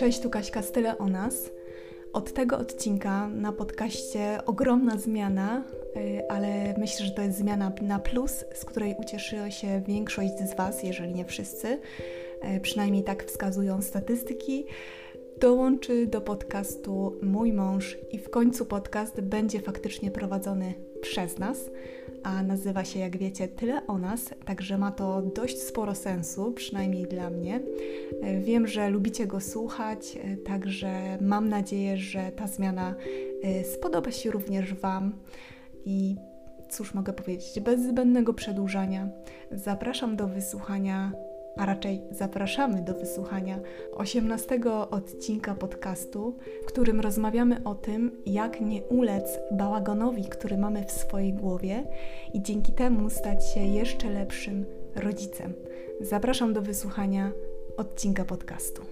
Cześć, tu Kaśka z Tyle o nas. Od tego odcinka na podcaście ogromna zmiana, y, ale myślę, że to jest zmiana na plus, z której ucieszy się większość z Was, jeżeli nie wszyscy. Y, przynajmniej tak wskazują statystyki. Dołączy do podcastu mój mąż i w końcu podcast będzie faktycznie prowadzony przez nas a nazywa się, jak wiecie, Tyle o nas, także ma to dość sporo sensu, przynajmniej dla mnie. E, wiem, że lubicie go słuchać, e, także mam nadzieję, że ta zmiana e, spodoba się również Wam i cóż mogę powiedzieć, bez zbędnego przedłużania zapraszam do wysłuchania a raczej zapraszamy do wysłuchania 18 odcinka podcastu, w którym rozmawiamy o tym, jak nie ulec bałaganowi, który mamy w swojej głowie i dzięki temu stać się jeszcze lepszym rodzicem. Zapraszam do wysłuchania odcinka podcastu.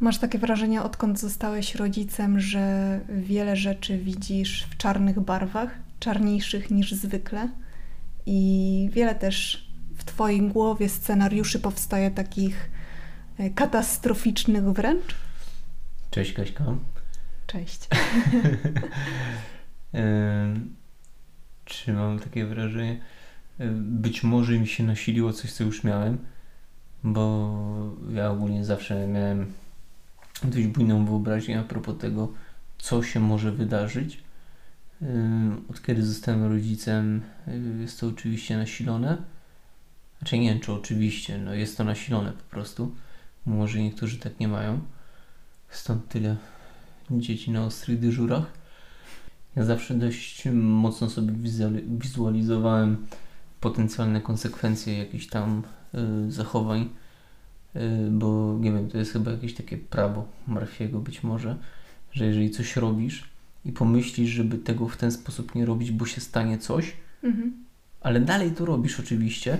Masz takie wrażenie, odkąd zostałeś rodzicem, że wiele rzeczy widzisz w czarnych barwach, czarniejszych niż zwykle? I wiele też w Twojej głowie scenariuszy powstaje takich e, katastroficznych wręcz? Cześć Kaśka. Cześć. Czy mam takie wrażenie? Być może mi się nasiliło coś, co już miałem, bo ja ogólnie zawsze miałem dość bujną wyobraźnię a propos tego, co się może wydarzyć od kiedy zostałem rodzicem, y, jest to oczywiście nasilone. Znaczy nie czy oczywiście, no jest to nasilone po prostu. Może niektórzy tak nie mają. Stąd tyle dzieci na ostrych dyżurach. Ja zawsze dość mocno sobie wizualizowałem potencjalne konsekwencje jakichś tam y, zachowań, y, bo nie wiem, to jest chyba jakieś takie prawo Marfiego być może, że jeżeli coś robisz, i pomyślisz, żeby tego w ten sposób nie robić, bo się stanie coś, mhm. ale dalej to robisz oczywiście,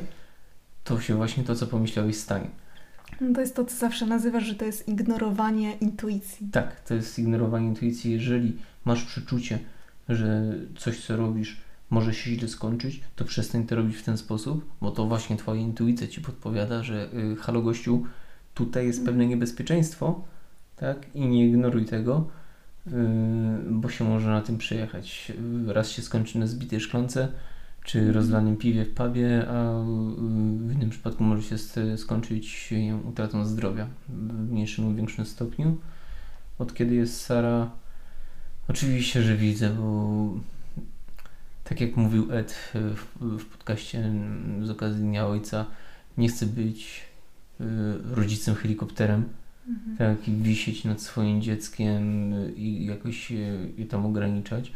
to się właśnie to, co pomyślałeś, stanie. No to jest to, co zawsze nazywasz, że to jest ignorowanie intuicji. Tak, to jest ignorowanie intuicji. Jeżeli masz przeczucie, że coś, co robisz, może się źle skończyć, to przestań to robić w ten sposób, bo to właśnie Twoja intuicja Ci podpowiada, że yy, halo gościu, tutaj jest pewne niebezpieczeństwo, tak, i nie ignoruj tego, bo się może na tym przejechać. Raz się skończy na zbitej szklance, czy rozlanym piwie w pubie, a w innym przypadku może się skończyć utratą zdrowia w mniejszym lub większym stopniu. Od kiedy jest Sara? Oczywiście, że widzę, bo tak jak mówił Ed w, w podcaście z okazji Dnia Ojca, nie chcę być yy, rodzicem helikopterem mhm. tak, i wisieć nad swoim dzieckiem i jakoś je tam ograniczać,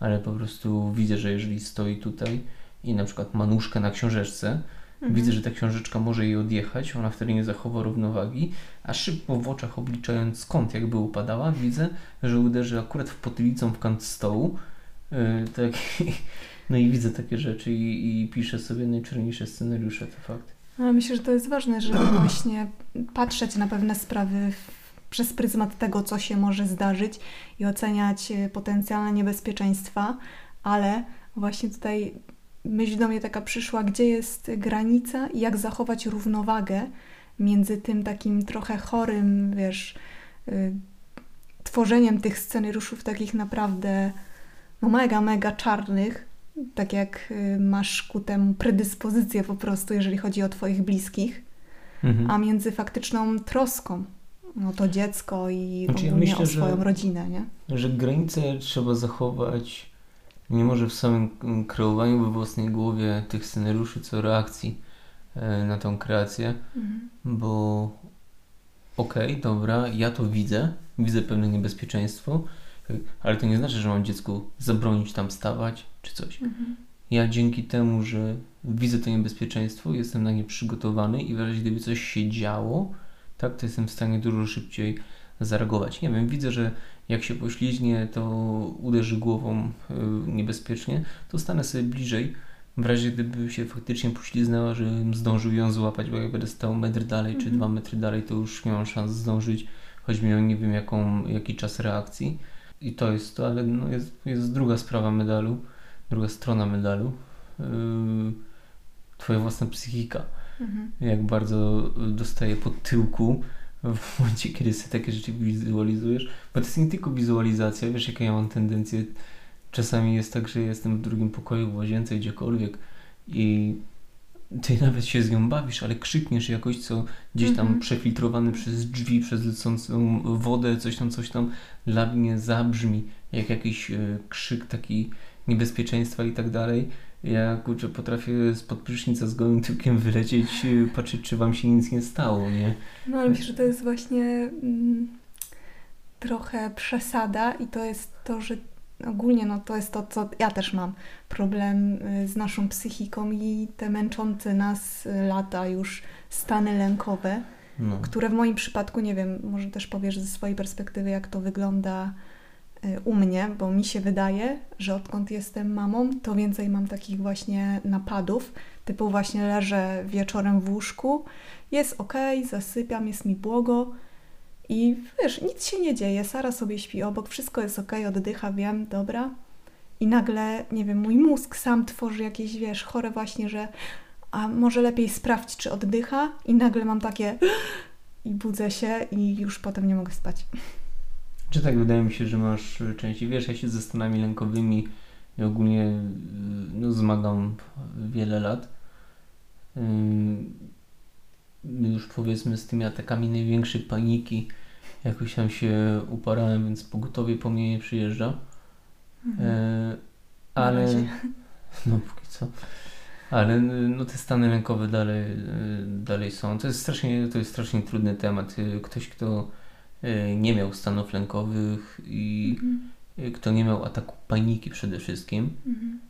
ale po prostu widzę, że jeżeli stoi tutaj i na przykład ma nóżkę na książeczce, mhm. widzę, że ta książeczka może jej odjechać, ona wtedy nie zachowa równowagi, a szybko w oczach obliczając skąd jakby upadała, widzę, że uderzy akurat w potylicą w kant stołu, yy, tak, no i widzę takie rzeczy i, i piszę sobie najczarniejsze scenariusze, to fakt. Myślę, że to jest ważne, żeby właśnie patrzeć na pewne sprawy przez pryzmat tego, co się może zdarzyć i oceniać e, potencjalne niebezpieczeństwa, ale właśnie tutaj myśl do mnie taka przyszła, gdzie jest granica i jak zachować równowagę między tym takim trochę chorym, wiesz, y, tworzeniem tych scenariuszów takich naprawdę no mega, mega czarnych, tak jak y, masz ku temu predyspozycję po prostu, jeżeli chodzi o Twoich bliskich, mhm. a między faktyczną troską no to dziecko i znaczy, ogólnie ja myślę, o swoją że, rodzinę, nie? Że granice trzeba zachować nie może w samym kreowaniu we własnej głowie tych scenariuszy, co reakcji e, na tą kreację, mhm. bo okej, okay, dobra, ja to widzę, widzę pewne niebezpieczeństwo, ale to nie znaczy, że mam dziecku zabronić tam stawać czy coś. Mhm. Ja dzięki temu, że widzę to niebezpieczeństwo, jestem na nie przygotowany i w razie gdyby coś się działo, tak, to jestem w stanie dużo szybciej zareagować. Nie wiem, widzę, że jak się pośliźnie, to uderzy głową yy, niebezpiecznie, to stanę sobie bliżej. W razie gdyby się faktycznie pośliznęła, żebym zdążył ją złapać, bo jak będę stał metr dalej czy mhm. dwa metry dalej, to już nie mam szans zdążyć, choć miał nie wiem jaką, jaki czas reakcji. I to jest to, ale no jest, jest druga sprawa medalu, druga strona medalu. Yy, twoja własna psychika. Mhm. Jak bardzo dostaję pod tyłku w momencie, kiedy sobie takie rzeczy wizualizujesz. Bo to jest nie tylko wizualizacja, wiesz, jaką ja mam tendencję. Czasami jest tak, że jestem w drugim pokoju, w łazience, gdziekolwiek i ty nawet się z nią bawisz, ale krzykniesz jakoś, co gdzieś tam Mhm. przefiltrowany przez drzwi, przez lecącą wodę, coś tam, coś tam, dla mnie zabrzmi jak jakiś e, krzyk taki niebezpieczeństwa i tak dalej. Ja kurczę potrafię spod prysznica z gołym tyłkiem wylecieć, e, patrzeć czy wam się nic nie stało, nie? No ale myślę, że to jest właśnie mm, trochę przesada i to jest to, że ogólnie no, to jest to, co ja też mam problem y, z naszą psychiką i te męczące nas y, lata już stany lękowe, No. które w moim przypadku, nie wiem, może też powiesz ze swojej perspektywy, jak to wygląda y, u mnie, bo mi się wydaje, że odkąd jestem mamą, to więcej mam takich właśnie napadów, typu właśnie leżę wieczorem w łóżku, jest ok, zasypiam, jest mi błogo i wiesz, nic się nie dzieje, Sara sobie śpi obok, wszystko jest ok, oddycha, wiem, dobra. I nagle, nie wiem, mój mózg sam tworzy jakieś, wiesz, chore właśnie, że a może lepiej sprawdź, czy oddycha i nagle mam takie i budzę się i już potem nie mogę spać. Czy tak wydaje mi się, że masz częściej, wiesz, ja się ze stanami lękowymi i ogólnie y, no, zmagam wiele lat. Już powiedzmy z tymi atakami największej paniki jakoś tam się uporałem, więc pogotowie po mnie nie przyjeżdża. Mhm. E, ale no póki co. Ale no te stany lękowe dalej, y, dalej są. To jest strasznie, to jest strasznie trudny temat. Y, Ktoś, kto y, nie miał stanów lękowych i Mhm. kto nie miał ataku paniki przede wszystkim, Mhm.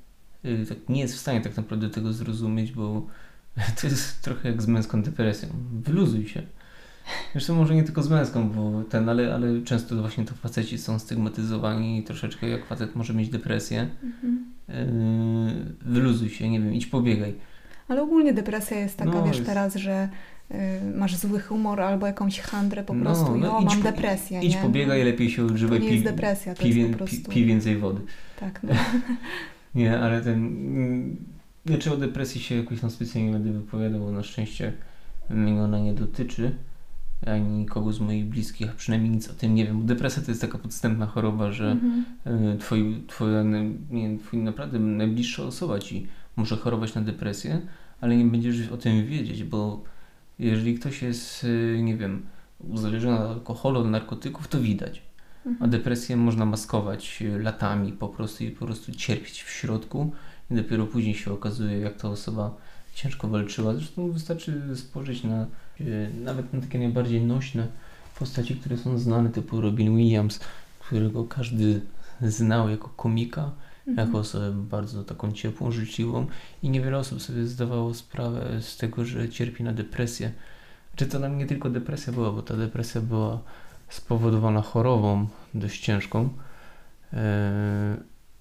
tak nie jest w stanie tak naprawdę tego zrozumieć, bo to jest trochę jak z męską depresją. Wyluzuj się. Zresztą może nie tylko z męską, bo ten, ale, ale często właśnie to faceci są stygmatyzowani i troszeczkę jak facet może mieć depresję. Mhm. Yy, wyluzuj się, nie wiem, idź pobiegaj. Ale ogólnie depresja jest taka, No, wiesz, jest- teraz, że y, masz zły humor albo jakąś handrę po No, prostu i no o, idź mam po- depresję, Idź nie? pobiegaj, lepiej się nie pij, jest depresja, to pij, jest wię- po prostu... pi- pij więcej wody. Tak, no. Nie, ale ten... mm, Znaczy o depresji się jakoś tam specjalnie nie będę wypowiadał, bo na szczęście mnie ona nie dotyczy, ani nikogo z moich bliskich, a przynajmniej nic o tym nie wiem, depresja to jest taka podstępna choroba, że Mhm. y, twoi, twoja, nie, twój naprawdę najbliższa osoba ci może chorować na depresję, ale nie będziesz o tym wiedzieć, bo jeżeli ktoś jest, y, nie wiem, uzależniony od alkoholu, od narkotyków, to widać. A Mhm. depresję można maskować y, latami po prostu i po prostu cierpieć w środku i dopiero później się okazuje, jak ta osoba ciężko walczyła. Zresztą wystarczy spojrzeć na y, nawet na takie najbardziej nośne postaci, które są znane, typu Robin Williams, którego każdy znał jako komika, Mhm. jako osobę bardzo taką ciepłą, życzliwą i niewiele osób sobie zdawało sprawę z tego, że cierpi na depresję. Czy to nam nie tylko depresja była, bo ta depresja była spowodowana chorobą dość ciężką, e,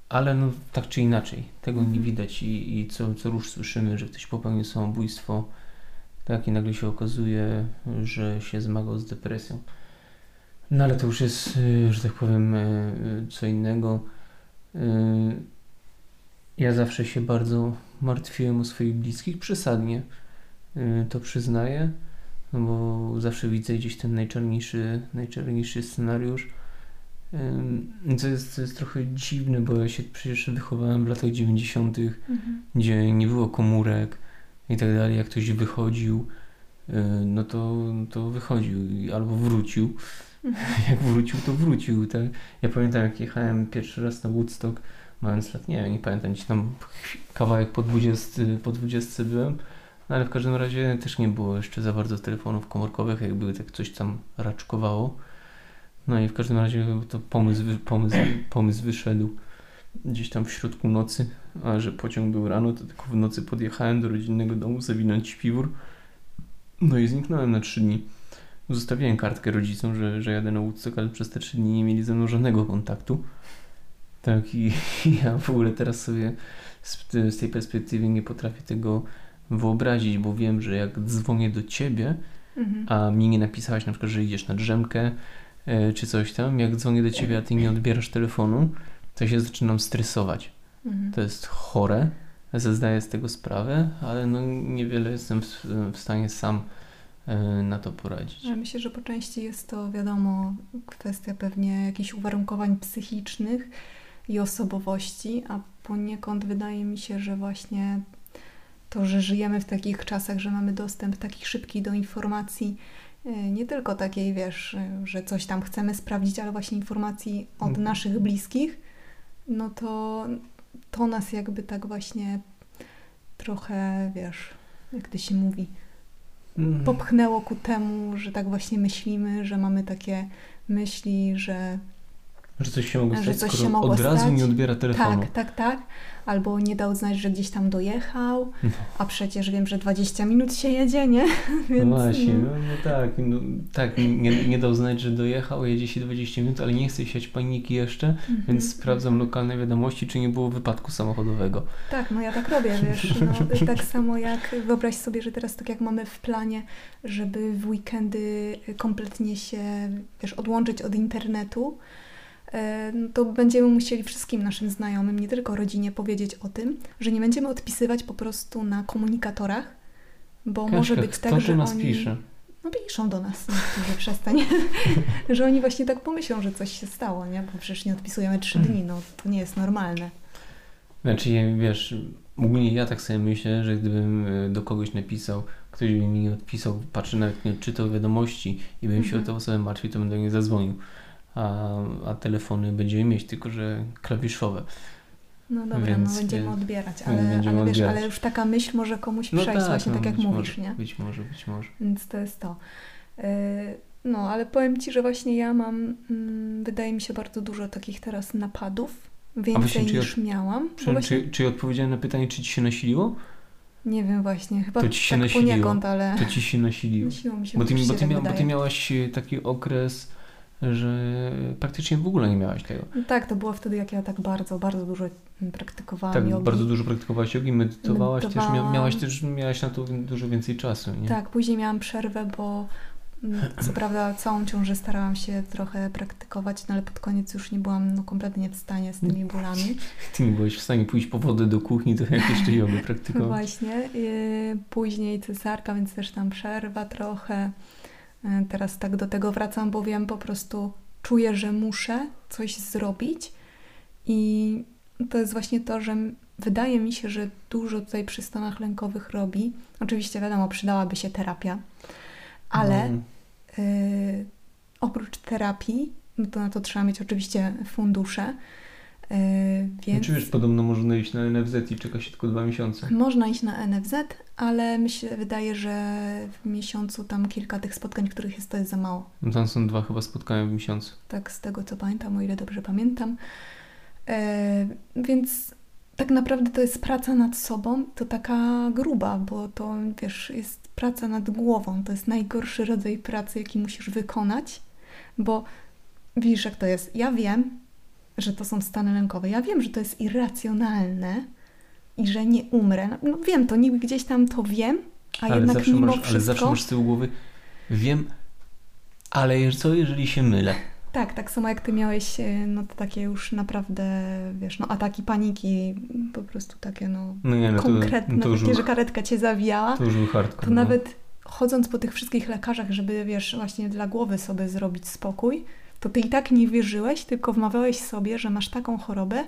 ale no tak czy inaczej, tego nie Mhm. widać i, i co, co już słyszymy, że ktoś popełnił samobójstwo, tak i nagle się okazuje, że się zmagał z depresją. No ale to już jest, e, że tak powiem, e, e, co innego. Ja zawsze się bardzo martwiłem o swoich bliskich, przesadnie to przyznaję, no bo zawsze widzę gdzieś ten najczarniejszy, najczarniejszy scenariusz. Co jest, co jest trochę dziwne, bo ja się przecież wychowałem w latach 90., Mhm. gdzie nie było komórek i tak dalej. Jak ktoś wychodził, y, no to, to wychodził albo wrócił. Mhm. Jak wrócił, to wrócił. Tak? Ja pamiętam, jak jechałem pierwszy raz na Woodstock, mając lat, nie wiem, nie pamiętam, gdzieś tam kawałek po 20, po 20 byłem. No ale w każdym razie też nie było jeszcze za bardzo telefonów komórkowych, jak były, tak coś tam raczkowało. No i w każdym razie to pomysł, pomysł, pomysł wyszedł gdzieś tam w środku nocy, a że pociąg był rano, to tylko w nocy podjechałem do rodzinnego domu zawinąć śpiwór. No i zniknąłem na trzy dni. Zostawiłem kartkę rodzicom, że, że jadę na Woodstock, ale przez te trzy dni nie mieli ze mną żadnego kontaktu. Tak i ja w ogóle teraz sobie z, z tej perspektywy nie potrafię tego wyobrazić, bo wiem, że jak dzwonię do ciebie, Mhm. a mi nie napisałaś na przykład, że idziesz na drzemkę czy coś tam, jak dzwonię do ciebie, a ty nie odbierasz telefonu, to się zaczynam stresować. Mhm. To jest chore. zdaję z tego sprawę, ale no niewiele jestem w, w stanie sam e, na to poradzić. Ja myślę, że po części jest to, wiadomo, kwestia pewnie jakichś uwarunkowań psychicznych i osobowości, a poniekąd wydaje mi się, że właśnie to, że żyjemy w takich czasach, że mamy dostęp taki szybki do informacji, e, nie tylko takiej, wiesz, e, że coś tam chcemy sprawdzić, ale właśnie informacji od Mhm. naszych bliskich, no to to nas jakby tak właśnie trochę, wiesz, jak to się mówi, Mm. popchnęło ku temu, że tak właśnie myślimy, że mamy takie myśli, że Że coś się mogło Że stać, coś skoro się mogło od razu stać. nie odbiera telefonu. tak, tak, tak, albo nie dał znać, że gdzieś tam dojechał, No. a przecież wiem, że 20 minut się jedzie, nie? Więc, no właśnie, no. no, no tak, no, tak nie, nie dał znać, że dojechał, jedzie się 20 minut, ale nie chce siać paniki jeszcze, Mhm. więc sprawdzam lokalne wiadomości, czy nie było wypadku samochodowego. Tak, no ja tak robię, wiesz, no, tak samo jak wyobraź sobie, że teraz tak jak mamy w planie, żeby w weekendy kompletnie się, wiesz, odłączyć od internetu, no to będziemy musieli wszystkim naszym znajomym, nie tylko rodzinie, powiedzieć o tym, że nie będziemy odpisywać po prostu na komunikatorach, bo może Kaśka, być kto tak, że nas oni... pisze? No piszą do nas, niektórzy przestań, że oni właśnie tak pomyślą, że coś się stało, nie? Bo przecież nie odpisujemy trzy dni, no to nie jest normalne. Znaczy, wiesz, ogólnie ja tak sobie myślę, że gdybym e, do kogoś napisał, ktoś by mi nie odpisał, patrzy nawet nie czytał wiadomości i bym się o Mhm. tę osobę martwił, to bym do niej zadzwonił. A, a telefony będziemy mieć, tylko że klawiszowe. No dobra, Więc, no będziemy odbierać, ale, będziemy ale wiesz, odbierać. ale już taka myśl może komuś No przejść, właśnie no, tak jak mówisz, może, nie? Być może, być może. Więc to jest to. Yy, No, ale powiem Ci, że właśnie ja mam, mm, wydaje mi się, bardzo dużo takich teraz napadów, więcej właśnie, niż miałam. Bo Czy, właśnie, czy, czy odpowiedziałem na pytanie, czy ci się nasiliło? nie wiem właśnie, chyba To ci się tak nasiliło. poniekąd, ale To ci się nasiliło. nosiło mi się, Bo ty, bo, ty tak mia, bo ty miałaś e, taki okres, że praktycznie w ogóle nie miałaś tego. Tak, to było wtedy, jak ja tak bardzo, bardzo dużo mm, praktykowałam Tak, jogi. bardzo dużo praktykowałaś jogi, medytowałaś też, mia, Medytowałam. miałaś też miałaś na to dużo więcej czasu, nie? Tak, później miałam przerwę, bo mm, co prawda całą ciążę starałam się trochę praktykować, no ale pod koniec już nie byłam no, kompletnie w stanie z tymi bólami. Ty nie byłeś w stanie pójść po wodę do kuchni, to jak jeszcze jogę praktykować. Właśnie. Yy, Później cesarka, więc też tam przerwa trochę. Yy, Teraz tak do tego wracam, bo wiem, po prostu czuję, że muszę coś zrobić i to jest właśnie to, że wydaje mi się, że dużo tutaj przy stanach lękowych robi. Oczywiście wiadomo, przydałaby się terapia, ale No, yy, oprócz terapii, no to na to trzeba mieć oczywiście fundusze, więc... Znaczy wiesz, podobno można iść na NFZ i czeka się tylko dwa miesiące. Można iść na NFZ, ale mi się wydaje, że w miesiącu tam kilka tych spotkań, których jest, to jest za mało. No tam są dwa chyba spotkania w miesiącu. Tak z tego co pamiętam, o ile dobrze pamiętam. E, więc tak naprawdę to jest praca nad sobą, to taka gruba, bo to wiesz, jest praca nad głową. To jest najgorszy rodzaj pracy, jaki musisz wykonać, bo widzisz, jak to jest. Ja wiem, że to są stany lękowe. Ja wiem, że to jest irracjonalne i że nie umrę. No, wiem to, niby gdzieś tam to wiem, a ale, jednak mimo masz, wszystko... ale zawsze masz z tyłu głowy, wiem, ale co jeżeli się mylę? Tak, tak samo jak ty miałeś, e, no to takie już naprawdę, wiesz, no ataki paniki, po prostu takie, no, No nie, no to, konkretne, no to już takie, że karetka cię zawijała. to już był hardcore. To no. nawet chodząc po tych wszystkich lekarzach, żeby, wiesz, właśnie dla głowy sobie zrobić spokój, to ty i tak nie wierzyłeś, tylko wmawiałeś sobie, że masz taką chorobę,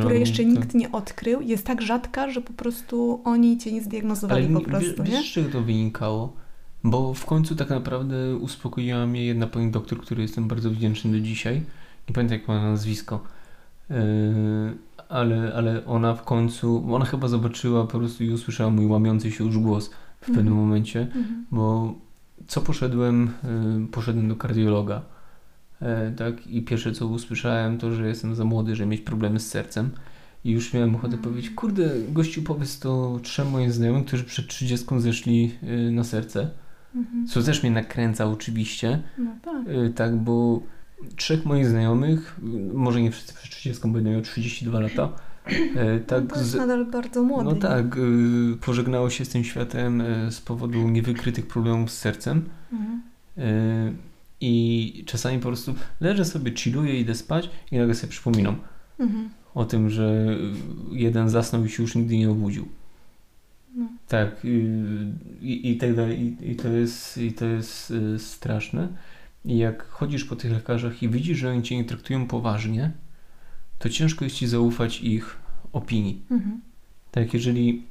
której jeszcze to- nikt nie odkrył, jest tak rzadka, że po prostu oni cię nie zdiagnozowali Ale po prostu, wiesz, nie? z czego to wynikało? Bo w końcu tak naprawdę uspokoiła mnie jedna pani doktor, której jestem bardzo wdzięczny do dzisiaj. Nie pamiętam jak ma na nazwisko. Yy, ale, ale ona w końcu, ona chyba zobaczyła po prostu i usłyszała mój łamiący się już głos w pewnym Mhm. momencie. Mhm. Bo co poszedłem, y, poszedłem do kardiologa. E, tak, i pierwsze co usłyszałem to, że jestem za młody, żeby mieć problemy z sercem. I już miałem ochotę Mm. powiedzieć, kurde, gościu powiedz to trzem moim znajomym, którzy przed 30 zeszli y, na serce. Mhm. Co też mnie nakręca oczywiście, No tak. y, tak, bo trzech moich znajomych, y, może nie wszyscy przed 30, bo miał 32 lata, e, no tak to jest nadal bardzo młody. no tak, pożegnało się z tym światem z powodu niewykrytych problemów z sercem. Mhm. I czasami po prostu leżę sobie, chilluję, idę spać i nagle sobie przypominam. Mhm. o tym, że jeden zasnął i się już nigdy nie obudził. No. Tak, y, i, i tak dalej. I, I to jest, i to jest y, straszne. I jak chodzisz po tych lekarzach i widzisz, że oni cię nie traktują poważnie, to ciężko jest ci zaufać ich opinii. Mhm. Tak, jeżeli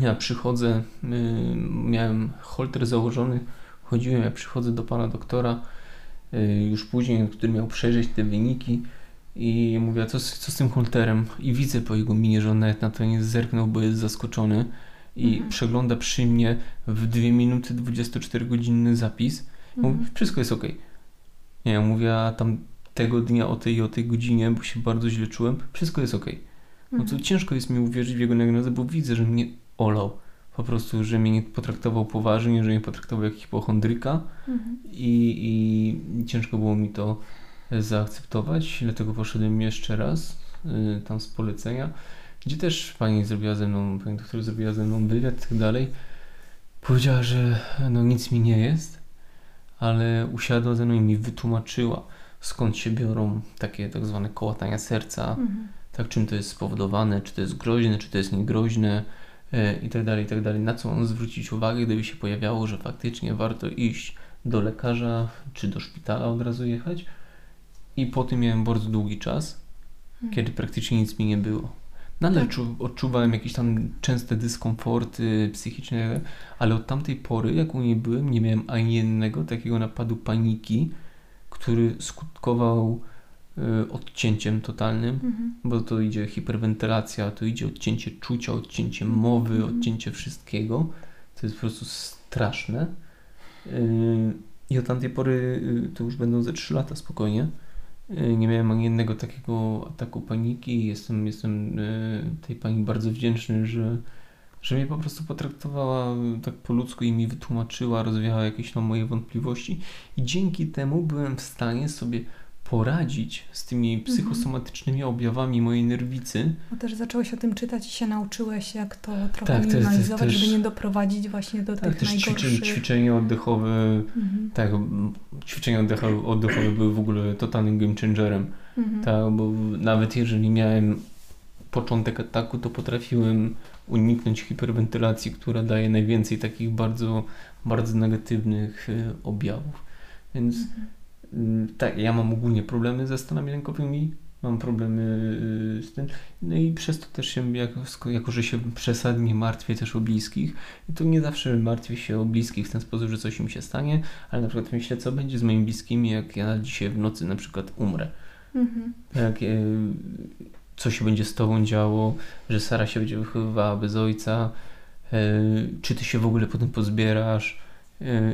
ja przychodzę, y, miałem holter założony, chodziłem, ja przychodzę do pana doktora, już później, który miał przejrzeć te wyniki i mówię, co, z- co z tym holterem? I widzę po jego minie, że on nawet na to nie zerknął, bo jest zaskoczony i Mhm. przegląda przy mnie w 2 minuty 24-godzinny zapis. Mówi, Mhm. wszystko jest ok. Nie, ja mówię, a tam tego dnia o tej i o tej godzinie, bo się bardzo źle czułem, wszystko jest ok. No to Mhm. ciężko jest mi uwierzyć w jego diagnozę, bo widzę, że mnie olał. Po prostu, że mnie nie potraktował poważnie, że mnie potraktował jak hipochondryka Mhm. i, i ciężko było mi to zaakceptować, dlatego poszedłem jeszcze raz y, tam z polecenia, gdzie też pani zrobiła ze mną, pani doktor zrobiła ze mną wywiad i tak dalej. Powiedziała, że no nic mi nie jest, ale usiadła ze mną i mi wytłumaczyła, skąd się biorą takie tak zwane kołatania serca, Mhm. tak, czym to jest spowodowane, czy to jest groźne, czy to jest niegroźne e, i tak dalej, i tak dalej. Na co mam zwrócić uwagę, gdyby się pojawiało, że faktycznie warto iść do lekarza, czy do szpitala od razu jechać. I po tym miałem bardzo długi czas, Mhm. kiedy praktycznie nic mi nie było. Nadal Tak. czu, odczuwałem jakieś tam częste dyskomforty psychiczne, ale od tamtej pory, jak u niej byłem, nie miałem ani jednego takiego napadu paniki, który skutkował odcięciem totalnym Mhm. bo to idzie hiperwentylacja, to idzie odcięcie czucia, odcięcie mowy, Mhm. odcięcie wszystkiego. To jest po prostu straszne. Yy, I od tamtej pory yy, to już będą ze 3 lata spokojnie. Nie miałem ani jednego takiego ataku paniki. Jestem, jestem tej pani bardzo wdzięczny, że, że mnie po prostu potraktowała tak po ludzku i mi wytłumaczyła, rozwiała jakieś tam moje wątpliwości. I dzięki temu byłem w stanie sobie poradzić z tymi psychosomatycznymi objawami mojej nerwicy. Bo też zacząłeś o tym czytać i się nauczyłeś, jak to trochę Tak, to jest- minimalizować, to jest- żeby nie doprowadzić właśnie do Tak, tych też najgorszych. ćwiczenia oddechowe, Mhm. tak, ćwiczenia oddechowe, oddechowe były w ogóle totalnym game changerem. Mhm. Tak, bo nawet jeżeli miałem początek ataku, to potrafiłem uniknąć hiperwentylacji, która daje najwięcej takich bardzo, bardzo negatywnych y, objawów. Więc Mhm. Y, tak, ja mam ogólnie problemy ze stanami lękowymi, mam problemy y, z tym, no i przez to też się, jako, jako że się przesadnie martwię też o bliskich, to nie zawsze martwię się o bliskich w ten sposób, że coś im się stanie, ale na przykład myślę, co będzie z moimi bliskimi, jak ja dzisiaj w nocy na przykład umrę. Mhm. Jak, e, co się będzie z tobą działo, że Sara się będzie wychowywała bez ojca, e, czy ty się w ogóle potem pozbierasz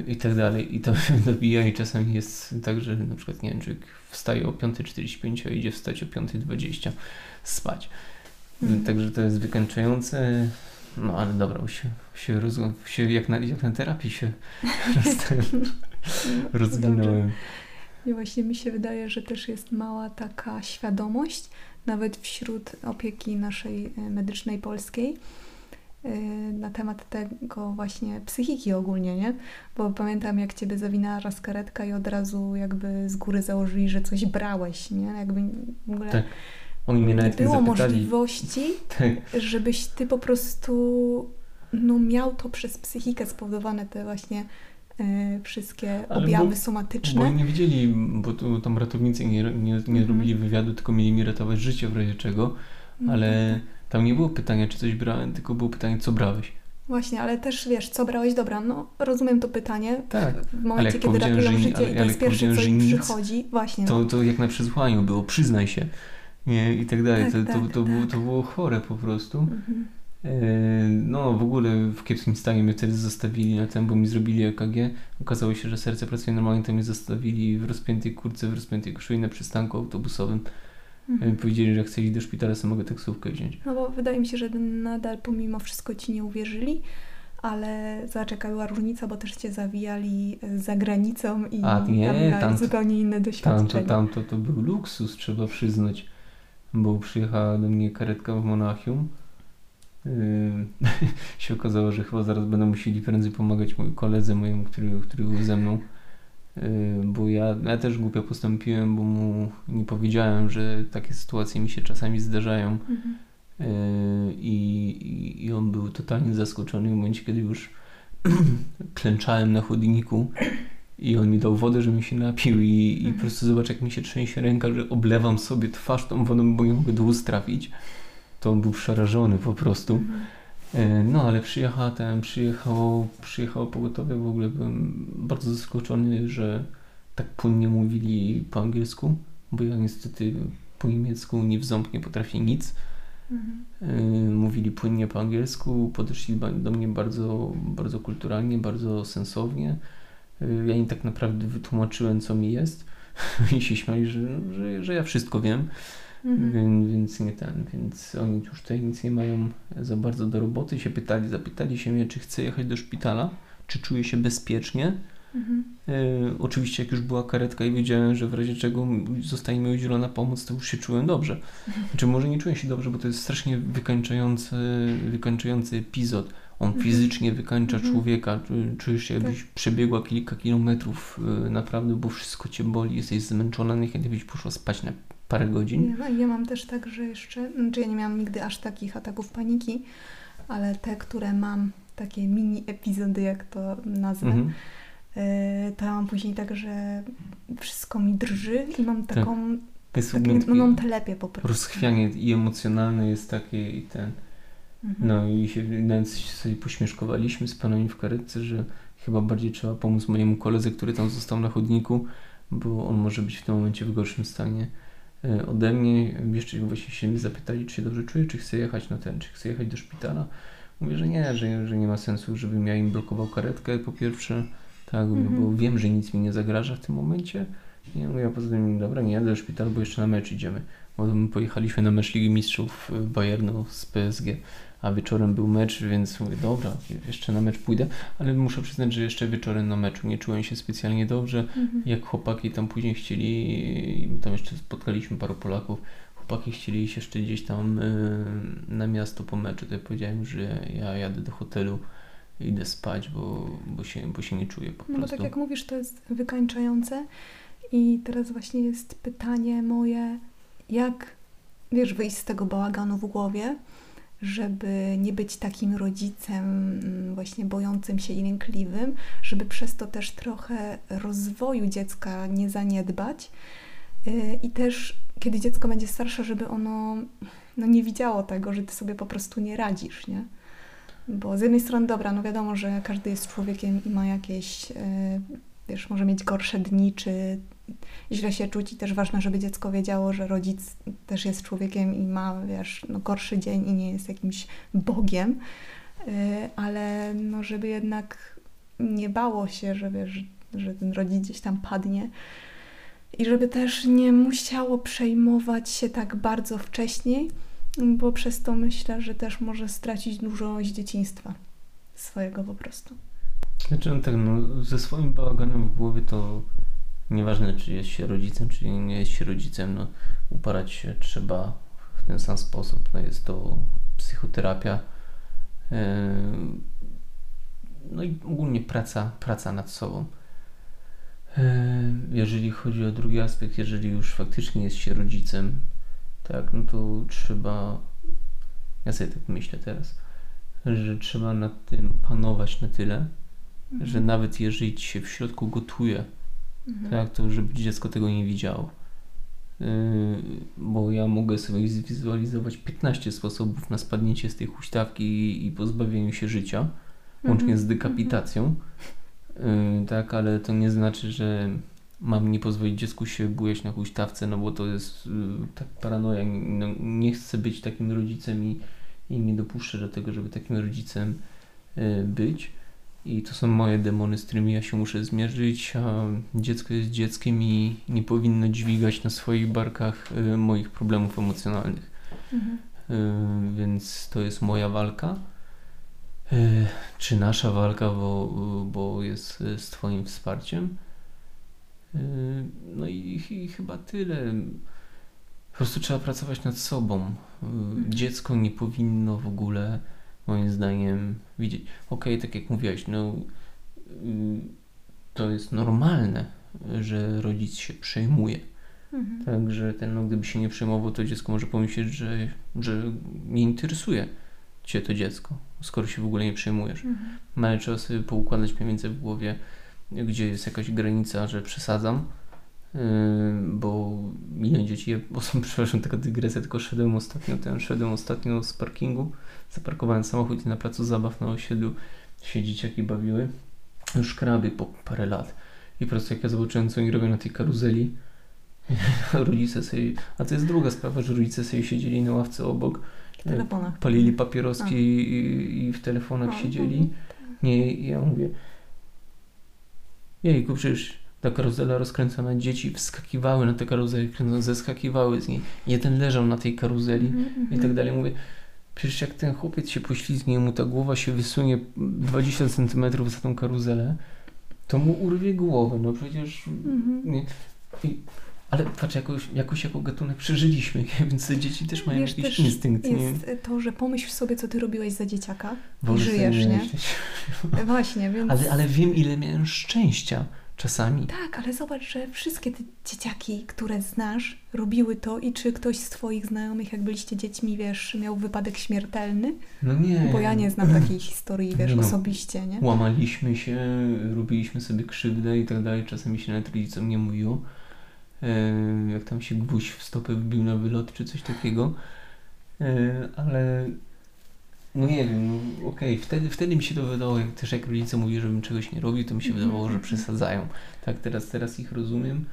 i tak dalej. I to mnie dobija i czasami jest tak, że na przykład nie wiem, człowiek wstaje o 5.45, a idzie wstać o 5.20 spać. Mhm. Także to jest wykańczające. No ale dobra, się, się, roz, się jak, na, jak na terapii się roz, rozwinąłem. I właśnie mi się wydaje, że też jest mała taka świadomość, nawet wśród opieki naszej e, medycznej polskiej, na temat tego właśnie psychiki ogólnie, nie? Bo pamiętam, jak ciebie zawinęła raz karetka i od razu jakby z góry założyli, że coś brałeś, nie? Jakby w ogóle Tak, Oni mnie nie nawet nie było zapytali. możliwości, Tak, żebyś ty po prostu no, miał to przez psychikę spowodowane te właśnie e, wszystkie Ale objawy bo- somatyczne. Bo oni nie wiedzieli, bo tu tam ratownicy nie, nie, nie Mhm. robili wywiadu, tylko mieli mi ratować życie w razie czego, ale Mhm. Tam nie było pytania, czy coś brałem, tylko było pytanie, co brałeś. Właśnie, ale też wiesz, co brałeś? Dobra, no rozumiem to pytanie. Tak, W momencie, kiedy ratują nie- życie ale- i to jest jak pierwsze, co nic, przychodzi. Właśnie, to, no. to jak na przesłuchaniu było, przyznaj się. Nie, I tak dalej. Tak, to, to, tak, to, było, tak. to było chore po prostu. Mhm. E, No, w ogóle w kiepskim stanie mnie wtedy zostawili na tym, bo mi zrobili EKG. Okazało się, że serce pracuje normalnie, to mnie zostawili w rozpiętej kurce, w rozpiętej koszuli na przystanku autobusowym. Mhm. Powiedzieli, że chcę iść do szpitala, to mogę taksówkę wziąć. No bo wydaje mi się, że nadal pomimo wszystko ci nie uwierzyli, ale zaczekaj, była różnica, bo też cię zawijali e, za granicą i A, nie, tam tam zupełnie inne Tamto, doświadczenie. tamto to był luksus, trzeba przyznać, bo przyjechała do mnie karetka w Monachium. Yy, się okazało, że chyba zaraz będą musieli prędzej pomagać mój koledze mojemu, który, który był ze mną. Bo ja, ja też głupio postąpiłem, bo mu nie powiedziałem, że takie sytuacje mi się czasami zdarzają. Mhm. I, I on był totalnie zaskoczony w momencie, kiedy już klęczałem na chodniku i on mi dał wodę, żebym się napił i, i po mhm. prostu zobacz, jak mi się trzęsie ręka, że oblewam sobie twarz tą wodą, bo nie mogę ust trafić. To on był przerażony po prostu. Mhm. E, no, ale przyjechała ten, przyjechało, przyjechało pogotowie, w ogóle byłem bardzo zaskoczony, że tak płynnie mówili po angielsku, bo ja niestety po niemiecku nie w ząb nie potrafię nic. Mhm. E, mówili płynnie po angielsku, podeszli do mnie bardzo, bardzo kulturalnie, bardzo sensownie. E, ja im tak naprawdę wytłumaczyłem, co mi jest i się śmiali, że, że, że ja wszystko wiem. Mhm. Więc, więc nie ten, więc oni już tutaj nic nie mają za bardzo do roboty. Się pytali, zapytali się mnie, czy chcę jechać do szpitala, czy czuję się bezpiecznie. Mhm. E, oczywiście, jak już była karetka i wiedziałem, że w razie czego zostanie mi udzielona pomoc, to już się czułem dobrze. Znaczy, może nie czuję się dobrze, bo to jest strasznie wykańczający, wykańczający epizod. On mhm. fizycznie wykańcza mhm. człowieka. Czujesz się, jakbyś tak. przebiegła kilka kilometrów, e, naprawdę, bo wszystko cię boli, jesteś zmęczona, niechętnie byś poszła spać na parę godzin. Ja, ja mam też tak, że jeszcze, znaczy ja nie miałam nigdy aż takich ataków paniki, ale te, które mam, takie mini epizody, jak to nazwę, mhm. Y, to ja mam później tak, że wszystko mi drży i mam tak. taką, tak. takie, no telepię po prostu. Rozchwianie i emocjonalne jest takie i ten... Mhm. No i się nawet sobie pośmieszkowaliśmy z panami w karetce, że chyba bardziej trzeba pomóc mojemu koledze, który tam został na chodniku, bo on może być w tym momencie w gorszym stanie. E, ode mnie. Jeszcze właśnie się mnie zapytali, czy się dobrze czuję, czy chcę jechać na ten, czy chcę jechać do szpitala. Mówię, że nie, że, że nie ma sensu, żebym ja im blokował karetkę po pierwsze, tak, mhm. bo wiem, że nic mi nie zagraża w tym momencie. Nie mówię, a poza tym, dobra, nie jadę do szpitala, bo jeszcze na mecz idziemy. Bo my pojechaliśmy na mecz Ligi Mistrzów Bayernu z PSG a wieczorem był mecz, więc mówię, dobra, jeszcze na mecz pójdę, ale muszę przyznać, że jeszcze wieczorem na meczu nie czułem się specjalnie dobrze, mhm. jak chłopaki tam później chcieli, tam jeszcze spotkaliśmy paru Polaków, chłopaki chcieli iść jeszcze gdzieś tam y, na miasto po meczu, to ja powiedziałem, że ja jadę do hotelu, idę spać, bo, bo, się, bo się nie czuję po prostu. No tak jak mówisz, to jest wykańczające i teraz właśnie jest pytanie moje, jak wiesz, wyjść z tego bałaganu w głowie, żeby nie być takim rodzicem mm, właśnie bojącym się i lękliwym, żeby przez to też trochę rozwoju dziecka nie zaniedbać. Y, I też, kiedy dziecko będzie starsze, żeby ono no, nie widziało tego, że ty sobie po prostu nie radzisz, nie? Bo z jednej strony, dobra, no wiadomo, że każdy jest człowiekiem i ma jakieś, y, wiesz, może mieć gorsze dni, czy źle się czuć i też ważne, żeby dziecko wiedziało, że rodzic też jest człowiekiem i ma, wiesz, no, gorszy dzień i nie jest jakimś Bogiem, y, ale no, żeby jednak nie bało się, że wiesz, że ten rodzic gdzieś tam padnie i żeby też nie musiało przejmować się tak bardzo wcześniej, bo przez to myślę, że też może stracić dużo z dzieciństwa swojego po prostu. Znaczy, no tak, no, ze swoim bałaganem w głowie to Nieważne, czy jest się rodzicem, czy nie jest się rodzicem, no, uparać się trzeba w ten sam sposób. No, jest to psychoterapia. E, no i ogólnie praca, praca nad sobą. E, jeżeli chodzi o drugi aspekt, jeżeli już faktycznie jest się rodzicem, tak, no to trzeba, ja sobie tak myślę teraz, że trzeba nad tym panować na tyle, mhm. że nawet jeżeli ci się w środku gotuje, Mhm. Tak, to żeby dziecko tego nie widziało. Yy, bo ja mogę sobie zwizualizować 15 sposobów na spadnięcie z tej huśtawki i, i pozbawieniu się życia, łącznie mhm. z dekapitacją. Yy, tak, ale to nie znaczy, że mam nie pozwolić dziecku się bujać na huśtawce, no bo to jest yy, tak paranoja. No, nie chcę być takim rodzicem i, i nie dopuszczę do tego, żeby takim rodzicem być. I to są moje demony, z którymi ja się muszę zmierzyć, a dziecko jest dzieckiem i nie powinno dźwigać na swoich barkach y, moich problemów emocjonalnych. Mhm. Y, więc to jest moja walka. Y, czy nasza walka, bo, bo jest z Twoim wsparciem. No i, i, chyba tyle. Po prostu trzeba pracować nad sobą. Mhm. Dziecko nie powinno w ogóle moim zdaniem widzieć. Okej, okay, tak jak mówiłeś, no y, to jest normalne, że rodzic się przejmuje. Mhm. Także ten, no, gdyby się nie przejmował, to dziecko może pomyśleć, że, że nie interesuje cię to dziecko, skoro się w ogóle nie przejmujesz. Mhm. No ale trzeba sobie poukładać mniej więcej w głowie, gdzie jest jakaś granica, że przesadzam, yy, bo milion dzieci, je, bo są, przepraszam, taka dygresja, tylko szedłem ostatnio, ten szedłem ostatnio z parkingu, zaparkowałem samochód i na placu zabaw na osiedlu się dzieciaki bawiły, już kraby po parę lat i po prostu jak ja zobaczyłem, co oni robią na tej karuzeli, rodzice sobie, a to jest druga sprawa, że rodzice sobie siedzieli na ławce obok, telefonach. palili papieroski i, i w telefonach A, siedzieli. mhm. Nie, i ja mówię, jejku, przecież ta karuzela rozkręcona, dzieci wskakiwały na tę karuzelę, zeskakiwały z niej. Jeden leżał na tej karuzeli Mhm, i mhm. tak dalej. Mówię, przecież jak ten chłopiec się poślizgnie, mu ta głowa się wysunie 20 cm za tą karuzelę, to mu urwie głowę. No przecież Mhm. nie. I, ale patrz, jakoś, jakoś jako gatunek przeżyliśmy, nie? więc te dzieci też mają Wiesz, jakiś też instynkt. Nie? Jest to, że pomyśl sobie, co ty robiłeś za dzieciaka. Sobie żyjesz, nie? myśleć. Właśnie, więc... Ale, ale wiem, ile miałem szczęścia czasami. Tak, ale zobacz, że wszystkie te dzieciaki, które znasz, robiły to i czy ktoś z twoich znajomych, jak byliście dziećmi, wiesz, miał wypadek śmiertelny? No nie. Bo ja nie znam takiej historii, wiesz, no. osobiście, nie? Łamaliśmy się, robiliśmy sobie krzywdę i tak dalej. Czasami się nawet rodzicom nie mówiło. E, jak tam się gwóźdź w stopę wbił na wylot czy coś takiego. E, ale no nie wiem, no, okej, wtedy, wtedy mi się to wydawało, jak też jak rodzice mówili, żebym czegoś nie robił, to mi się Mhm, wydawało, że przesadzają. Tak, teraz, teraz ich rozumiem,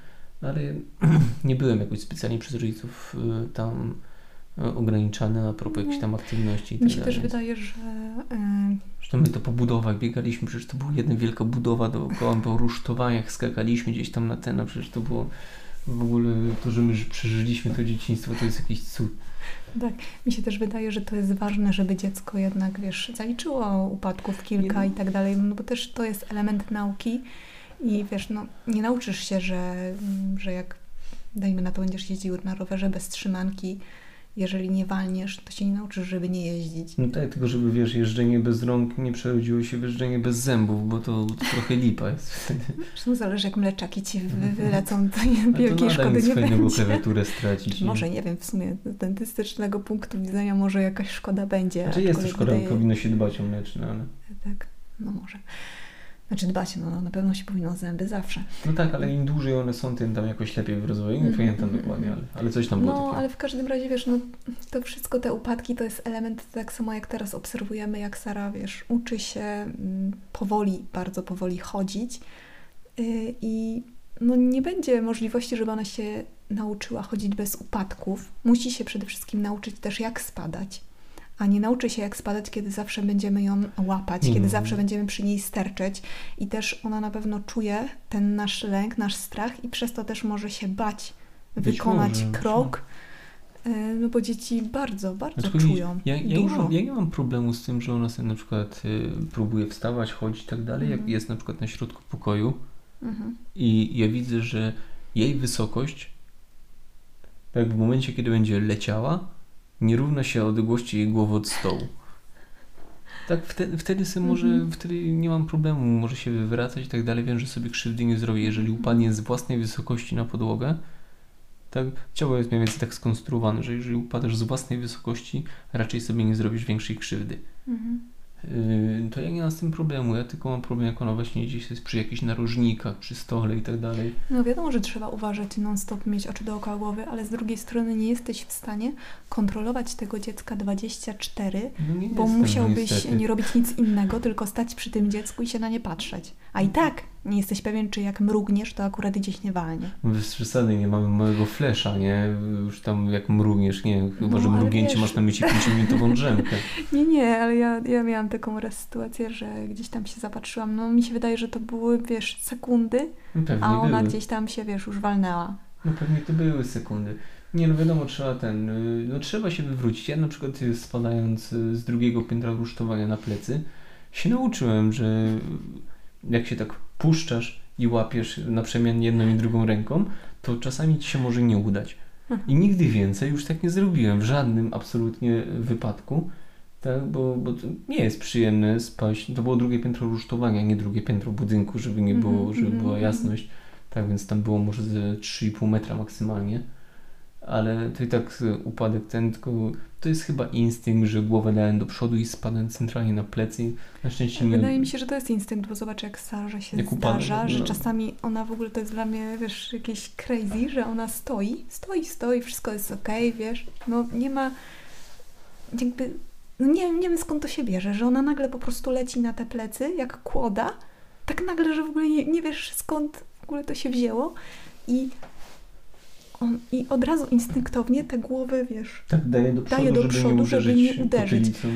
ale nie byłem jakoś specjalnie przez rodziców y, tam y, ograniczany a propos jakichś tam aktywności i tak Mi się dalej. też wydaje, że e, Zresztą my to po budowach biegaliśmy, przecież to była jedna wielka budowa dookoła, po rusztowaniach skakaliśmy gdzieś tam na ten, a przecież to było w ogóle to, że my przeżyliśmy to dzieciństwo, to jest jakiś cud. Tak, mi się też wydaje, że to jest ważne, żeby dziecko jednak, wiesz, zaliczyło upadków kilka i tak dalej, no bo też to jest element nauki i wiesz, no nie nauczysz się, że, że jak dajmy na to będziesz jeździł na rowerze bez trzymanki, jeżeli nie walniesz, to się nie nauczysz, żeby nie jeździć. No tak, tylko żeby wiesz, jeżdżenie bez rąk nie przerodziło się w jeżdżenie bez zębów, bo to, to trochę lipa jest wtedy. Zresztą zależy, jak mleczaki ci wy- wylecą, to nie, to wielkiej nadal szkody nie będzie. klawiaturę stracić. Czy może, nie wiem, w sumie z dentystycznego punktu widzenia może jakaś szkoda będzie. Znaczy jest to szkoda, wydaje- powinno się dbać o mleczne, ale... Tak, no może. Znaczy dbać, no, no na pewno się powinno o zęby zawsze. No tak, ale im dłużej one są, tym tam jakoś lepiej w rozwoju. Nie Mhm, pamiętam dokładnie, ale, ale coś tam było No, takiego. ale w każdym razie, wiesz, no to wszystko, te upadki to jest element, tak samo jak teraz obserwujemy, jak Sara, wiesz, uczy się mm, powoli, bardzo powoli chodzić yy, i no nie będzie możliwości, żeby ona się nauczyła chodzić bez upadków. Musi się przede wszystkim nauczyć też jak spadać. A nie nauczy się jak spadać, kiedy zawsze będziemy ją łapać, kiedy Mhm. zawsze będziemy przy niej sterczeć. I też ona na pewno czuje ten nasz lęk, nasz strach i przez to też może się bać Być wykonać może, krok. y, No bo dzieci bardzo, bardzo Znaczy, czują. Ja, ja, nie dużo. mam, ja nie mam problemu z tym, że ona sobie na przykład y, próbuje wstawać, chodzić i tak dalej, jak Mhm. jest na przykład na środku pokoju Mhm. i ja widzę, że jej wysokość, tak w momencie, kiedy będzie leciała, nie równa się odległości jej głowy od stołu. Tak, wtedy, wtedy sobie może, Mhm. wtedy nie mam problemu, może się wywracać i tak dalej, wiem, że sobie krzywdy nie zrobi. Jeżeli upadnie z własnej wysokości na podłogę, tak, ciało jest mniej więcej tak skonstruowane, że jeżeli upadasz z własnej wysokości, raczej sobie nie zrobisz większej krzywdy. Mhm. Yy, to ja nie mam z tym problemu, ja tylko mam problem, jak ona właśnie gdzieś jest przy jakichś narożnikach, przy stole i tak dalej. No wiadomo, że trzeba uważać non-stop, mieć oczy dookoła głowy, ale z drugiej strony nie jesteś w stanie kontrolować tego dziecka 24, No nie bo jestem, no musiałbyś niestety. nie robić nic innego, tylko stać przy tym dziecku i się na nie patrzeć. A i tak nie jesteś pewien, czy jak mrugniesz, to akurat gdzieś nie walnie. Bez przesady, nie mamy małego flesza, nie? Już tam jak mrugniesz, nie? Chyba, No, że mrugnięcie wiesz- masz na myśli 5-minutową drzemkę. Nie, nie, ale ja, ja miałam taką raz sytuację, że gdzieś tam się zapatrzyłam. No mi się wydaje, że to były, wiesz, sekundy, No pewnie a ona były. gdzieś tam się, wiesz, już walnęła. No pewnie to były sekundy. Nie, no wiadomo, trzeba ten, y, no trzeba się wywrócić. Ja na przykład y, spadając y, z drugiego piętra rusztowania na plecy, się nauczyłem, że jak się tak puszczasz i łapiesz na przemian jedną i drugą ręką, to czasami ci się może nie udać. I nigdy więcej już tak nie zrobiłem, w żadnym absolutnie wypadku, tak, bo, bo to nie jest przyjemne spaść. To było drugie piętro rusztowania, nie drugie piętro budynku, żeby nie było, Mhm, żeby mhm, była mhm. jasność. Tak więc tam było może ze 3,5 metra maksymalnie. Ale to i tak y, upadek ten, tylko to jest chyba instynkt, że głowę dałem do przodu i spadłem centralnie na plecy. Na szczęście nie... Wydaje mi się, że to jest instynkt, bo zobacz jak Sarze się Jak zdarza, no. że czasami ona w ogóle to jest dla mnie, wiesz, jakieś crazy, że ona stoi, stoi, stoi, wszystko jest okej, wiesz, no nie ma jakby, no nie, nie wiem skąd to się bierze, że ona nagle po prostu leci na te plecy, jak kłoda, tak nagle, że w ogóle nie, nie wiesz skąd w ogóle to się wzięło i on, i od razu instynktownie te głowy, wiesz, Tak, daję do przodu, Daję do żeby, przodu, nie żeby uderzyć nie uderzyć. potylicą.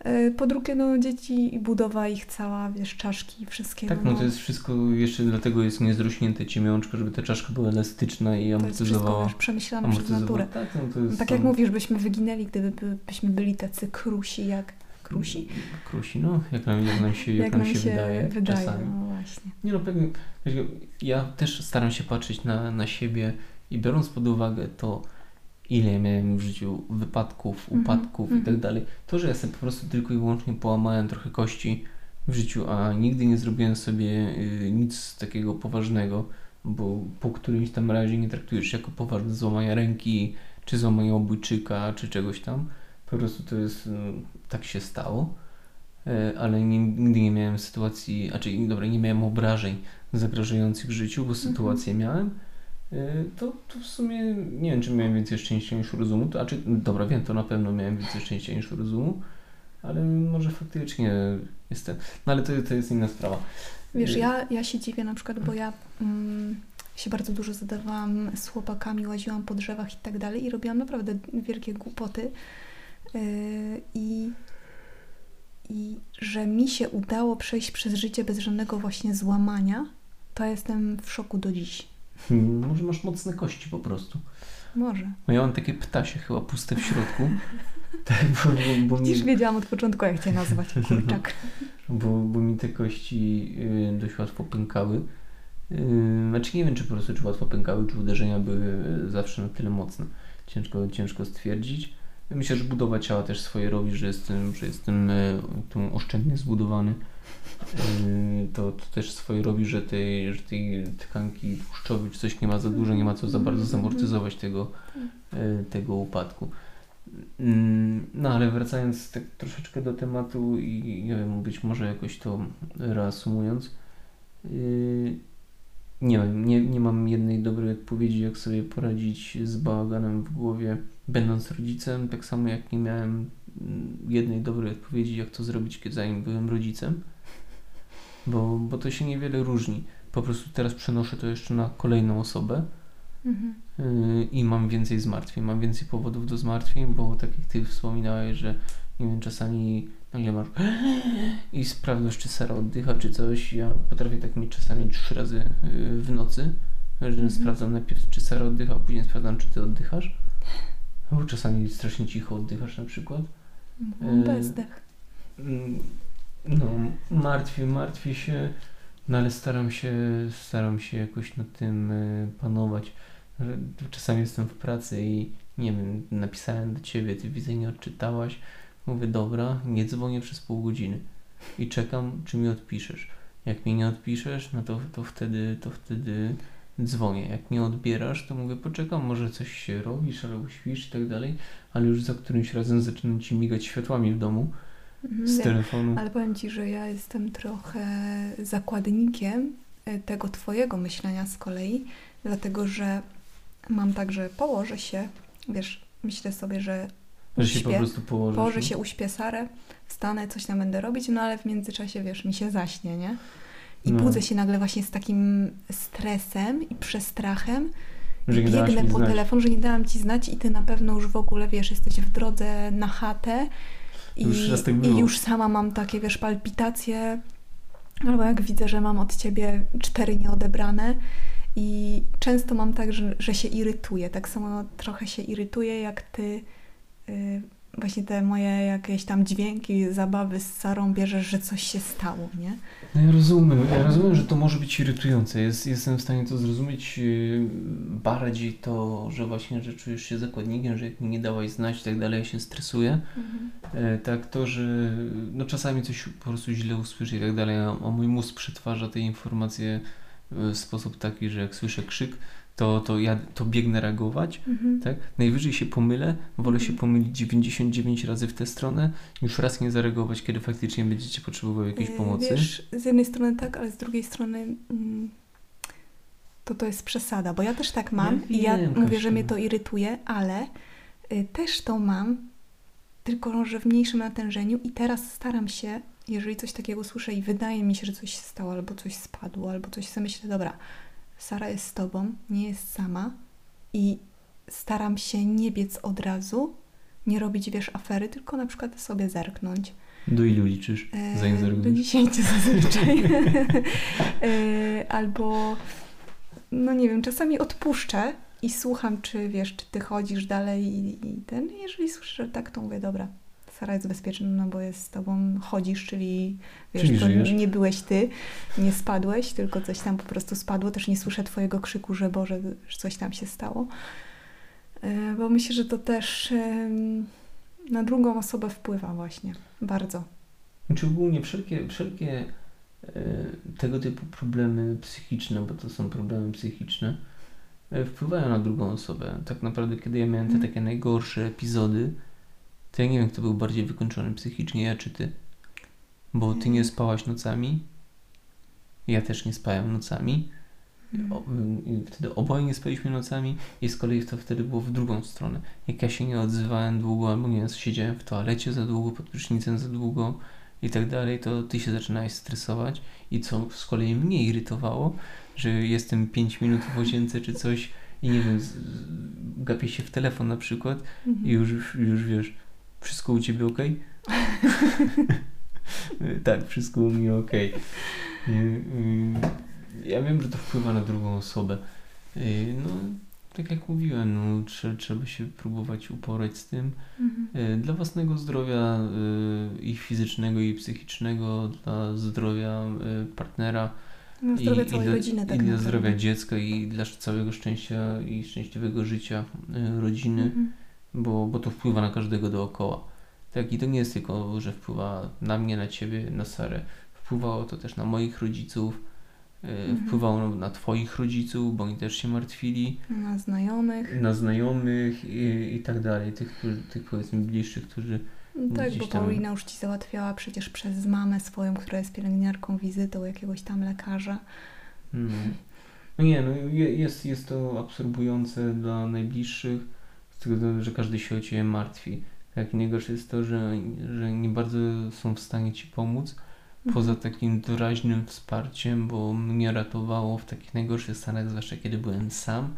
E, Po drugie, no dzieci i budowa ich cała, wiesz, czaszki, wszystkiego. Tak, no to jest wszystko, jeszcze dlatego jest niezrośnięte ciemiączka, żeby ta czaszka była elastyczna i to jest wszystko, amortyzowała. przemyślane przez amortyzowała. naturę. Tak, no to jest Tak jak mówisz, byśmy wyginęli, gdyby by- byśmy byli tacy krusi jak krusi, Krusi, no, jak nam, jak nam się, jak nam się, wydaje, czasami. no właśnie. Nie no, pewnie, ja też staram się patrzeć na, na siebie i biorąc pod uwagę to, ile miałem w życiu wypadków, Mhm, upadków i tak mhm. dalej, to, że ja sobie po prostu tylko i wyłącznie połamałem trochę kości w życiu, a nigdy nie zrobiłem sobie y, nic takiego poważnego, bo po którymś tam razie nie traktujesz jako poważne złamania ręki, czy złamania obojczyka, czy czegoś tam. Po prostu to jest, y, tak się stało. E, ale nigdy nie miałem sytuacji, znaczy dobra, nie miałem obrażeń zagrażających życiu, bo sytuację miałem, e, to, to w sumie nie wiem, czy miałem więcej szczęścia niż rozumu, to, znaczy, dobra, wiem, to na pewno miałem więcej szczęścia niż rozumu, ale może faktycznie jestem, no ale to, to jest inna sprawa. Wiesz, Y, ja, ja się dziwię na przykład, bo ja mm, się bardzo dużo zadawałam z chłopakami, łaziłam po drzewach i tak dalej i robiłam naprawdę wielkie głupoty. Yy, I, I że mi się udało przejść przez życie bez żadnego właśnie złamania, to jestem w szoku do dziś. Może masz mocne kości po prostu. Może. No ja mam takie ptasie chyba puste w środku. tak, bo, bo, bo Dziś mi, wiedziałam od początku, jak cię nazwać, kurczak. bo, bo mi te kości y, dość łatwo pękały. Y, Znaczy nie wiem, czy po prostu czy łatwo pękały, czy uderzenia były y, zawsze na tyle mocne. Ciężko, ciężko stwierdzić. Myślę, że budowa ciała też swoje robi, że jestem, że jestem y, oszczędnie zbudowany. Y, To, to też swoje robi, że tej, że tej tkanki tłuszczowej czy coś nie ma za dużo, nie ma co za bardzo zamortyzować tego, y, tego upadku. Mm, No ale wracając tak troszeczkę do tematu i nie wiem, być może jakoś to reasumując, yy, nie wiem, nie, nie mam jednej dobrej odpowiedzi, jak sobie poradzić z bałaganem w głowie, będąc rodzicem, tak samo jak nie miałem jednej dobrej odpowiedzi, jak to zrobić, kiedy zanim byłem rodzicem, bo, bo to się niewiele różni. Po prostu teraz przenoszę to jeszcze na kolejną osobę, Mhm. Yy, i mam więcej zmartwień, mam więcej powodów do zmartwień, bo tak jak Ty wspominałeś, że nie wiem, czasami nagle masz i sprawdzasz, czy Sara oddycha, czy coś. Ja potrafię tak mieć czasami trzy razy yy, w nocy, że Mhm. sprawdzam najpierw, czy Sara oddycha, a później sprawdzam, czy Ty oddychasz. Bo czasami strasznie cicho oddychasz na przykład. No, Yy, Bezdech. No, martwię, martwię się, no ale staram się, staram się jakoś nad tym y, panować. Czasami jestem w pracy i nie wiem, napisałem do ciebie, ty widzę nie odczytałaś. Mówię, dobra, nie dzwonię przez pół godziny i czekam, czy mi odpiszesz. Jak mi nie odpiszesz, no to, to wtedy, to wtedy dzwonię. Jak nie odbierasz, to mówię, poczekam, może coś się robisz, albo śpisz i tak dalej, ale już za którymś razem zaczynam ci migać światłami w domu z wiem. telefonu. Ale powiem Ci, że ja jestem trochę zakładnikiem e, tego Twojego myślenia z kolei, dlatego że mam tak, że położę się, wiesz, myślę sobie, że Że się po uśpię, prostu położysz. położę no. się, uśpię Sarę, wstanę, coś tam będę robić, no ale w międzyczasie, wiesz, mi się zaśnie, nie? I No. budzę się nagle właśnie z takim stresem i przestrachem, Że biegnę po znać. telefon, że nie dałam Ci znać i Ty na pewno już w ogóle, wiesz, jesteś w drodze na chatę i, Już raz tak i było. już sama mam takie, wiesz, palpitacje, albo jak widzę, że mam od Ciebie cztery nieodebrane i często mam tak, że, że się irytuję, tak samo trochę się irytuję, jak Ty y, właśnie te moje jakieś tam dźwięki, zabawy z Sarą bierzesz, że coś się stało, nie? No ja rozumiem, ja rozumiem, że to może być irytujące. Jest, jestem w stanie to zrozumieć yy, bardziej to, że właśnie, że czujesz się zakładnikiem, że jak mi nie dałaś znać i tak dalej, ja się stresuję. E, tak, to, że no czasami coś po prostu źle usłyszę i tak dalej, a, a mój mózg przetwarza te informacje w sposób taki, że jak słyszę krzyk, to, to ja to biegnę reagować, Mhm. tak? Najwyżej się pomylę, wolę się Mhm. pomylić 99 razy w tę stronę, niż raz nie zareagować, kiedy faktycznie będziecie potrzebowały jakiejś Yy, pomocy. Wiesz, z jednej strony tak, ale z drugiej strony mm, to to jest przesada, bo ja też tak mam Ja i ja wiem, mówię, że mnie to irytuje, ale y, też to mam, tylko że w mniejszym natężeniu i teraz staram się, jeżeli coś takiego słyszę i wydaje mi się, że coś się stało, albo coś spadło, albo coś sobie myślę, dobra, Sara jest z tobą, nie jest sama i staram się nie biec od razu, nie robić, wiesz, afery, tylko na przykład sobie zerknąć. Do ilu liczysz? E, Zanim Do zareagujesz? 10 zazwyczaj. E, Albo, no nie wiem, czasami odpuszczę i słucham, czy wiesz, czy ty chodzisz dalej i, i ten. Jeżeli słyszę, że tak, to mówię, dobra, Sara jest bezpieczna, no bo jest z tobą, chodzisz, czyli wiesz, Czyli to żyjesz. nie byłeś ty, nie spadłeś, tylko coś tam po prostu spadło. Też nie słyszę twojego krzyku, że Boże, że coś tam się stało. E, Bo myślę, że to też na drugą osobę wpływa właśnie, bardzo. Znaczy ogólnie wszelkie, wszelkie e, tego typu problemy psychiczne, bo to są problemy psychiczne, e, wpływają na drugą osobę. Tak naprawdę, kiedy ja miałem te Mhm. takie najgorsze epizody, to ja nie wiem, kto był bardziej wykończony psychicznie, ja czy ty. Bo ty nie Mhm. spałaś nocami, ja też nie spałem nocami. O, i wtedy oboje nie spaliśmy nocami i z kolei to wtedy było w drugą stronę. Jak ja się nie odzywałem długo, albo nie wiem, siedziałem w toalecie za długo, pod prysznicem za długo i tak dalej, to ty się zaczynałeś stresować i co z kolei mnie irytowało, że jestem 5 minut w łazience czy coś i nie wiem, gapię się w telefon na przykład Mhm. i już, już wiesz, wszystko u ciebie ok? tak, wszystko u mnie ok. Ja wiem, że to wpływa na drugą osobę. Y, No, tak jak mówiłem, no, trze, trzeba się próbować uporać z tym. Mhm. Y, Dla własnego zdrowia y, i fizycznego, i psychicznego, dla zdrowia y, partnera, No, zdrowie i, całej i dla, rodziny, tak i dla zdrowia dziecka, i dla całego szczęścia i szczęśliwego życia y, rodziny Mhm. Bo, bo to wpływa na każdego dookoła. Tak, i to nie jest tylko, że wpływa na mnie, na ciebie, na Sarę. Wpływało to też na moich rodziców, yy, Mhm. wpływało na twoich rodziców, bo oni też się martwili, Na znajomych. na znajomych i, i tak dalej, tych, którzy- tych powiedzmy bliższych, którzy... No tak, bo tam- Paulina już ci załatwiała przecież przez mamę swoją, która jest pielęgniarką, wizytę u jakiegoś tam lekarza. No, no nie, no je- jest, jest to absorbujące dla najbliższych, z tego że każdy się o ciebie martwi. Tak, i najgorsze jest to, że, że nie bardzo są w stanie ci pomóc, Poza Mhm. takim doraźnym wsparciem, bo mnie ratowało w takich najgorszych stanach, zwłaszcza kiedy byłem sam,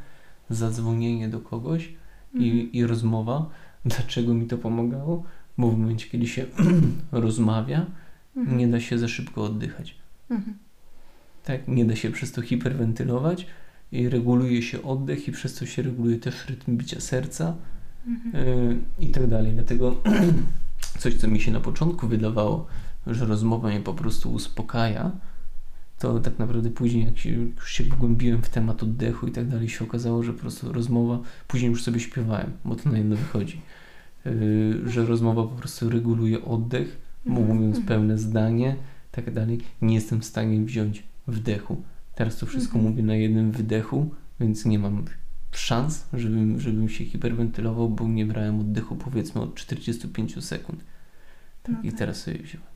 zadzwonienie do kogoś Mhm. i, i rozmowa. Dlaczego mi to pomagało? Bo w momencie, kiedy się rozmawia, Mhm. nie da się za szybko oddychać. Mhm. Tak, nie da się przez to hiperwentylować i reguluje się oddech i przez to się reguluje też rytm bicia serca Mhm. yy, i tak dalej. Dlatego coś, co mi się na początku wydawało, że rozmowa mnie po prostu uspokaja, to tak naprawdę później, jak się, już się wgłębiłem w temat oddechu i tak dalej, się okazało, że po prostu rozmowa, później już sobie śpiewałem, bo to na jedno wychodzi, yy, że rozmowa po prostu reguluje oddech, Mhm. mówiąc Mhm. pełne zdanie, tak dalej, nie jestem w stanie wziąć wdechu. Teraz to wszystko Mhm. mówię na jednym wydechu, więc nie mam szans, żebym, żebym się hiperwentylował, bo nie brałem oddechu powiedzmy od 45 sekund. Tak, No I tak. teraz sobie wziąłem.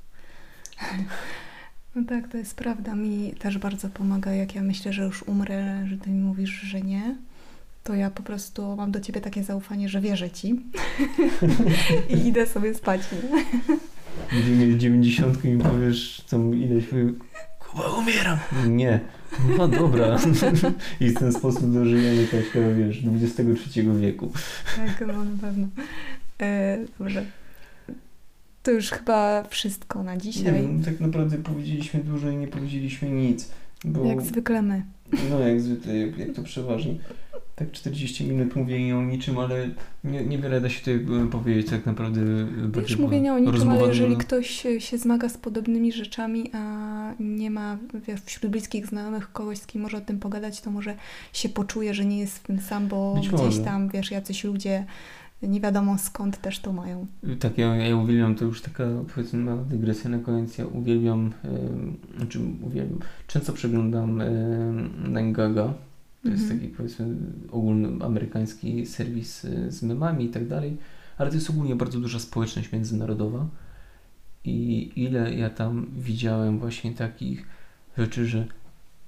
No tak, to jest prawda. Mi też bardzo pomaga, jak ja myślę, że już umrę, że ty mi mówisz, że nie. To ja po prostu mam do ciebie takie zaufanie, że wierzę ci i idę sobie spać. Nie? Będziemy mieli 90 i powiesz, co ileś Kuba, umieram! Nie. No dobra. I w ten sposób dożyjemy takiego, wiesz, XXIII wieku. Tak, no na pewno. E, dobrze. To już chyba wszystko na Nie dzisiaj. wiem, tak naprawdę powiedzieliśmy dużo i nie powiedzieliśmy nic. Bo... Jak zwykle my. No jak zwykle, jak, jak to przeważnie. Tak 40 minut mówienia o niczym, ale nie, niewiele da się tutaj e, powiedzieć tak naprawdę. e, Wiesz, bardziej mówienia o niczym, rozmowa ale jeżeli na- ktoś się zmaga z podobnymi rzeczami, a nie ma wiesz, wśród bliskich znajomych kogoś, z kim może o tym pogadać, to może się poczuje, że nie jest w tym sam, bo Być gdzieś może. tam, wiesz, jacyś ludzie nie wiadomo skąd też to mają. Tak, ja, ja uwielbiam, to już taka powiedzmy mała dygresja na koniec, ja uwielbiam, e, znaczy uwielbiam, często przeglądam e, Nangaga, to jest Mhm. taki powiedzmy ogólny amerykański serwis e, z memami i tak dalej, ale to jest ogólnie bardzo duża społeczność międzynarodowa i ile ja tam widziałem właśnie takich rzeczy, że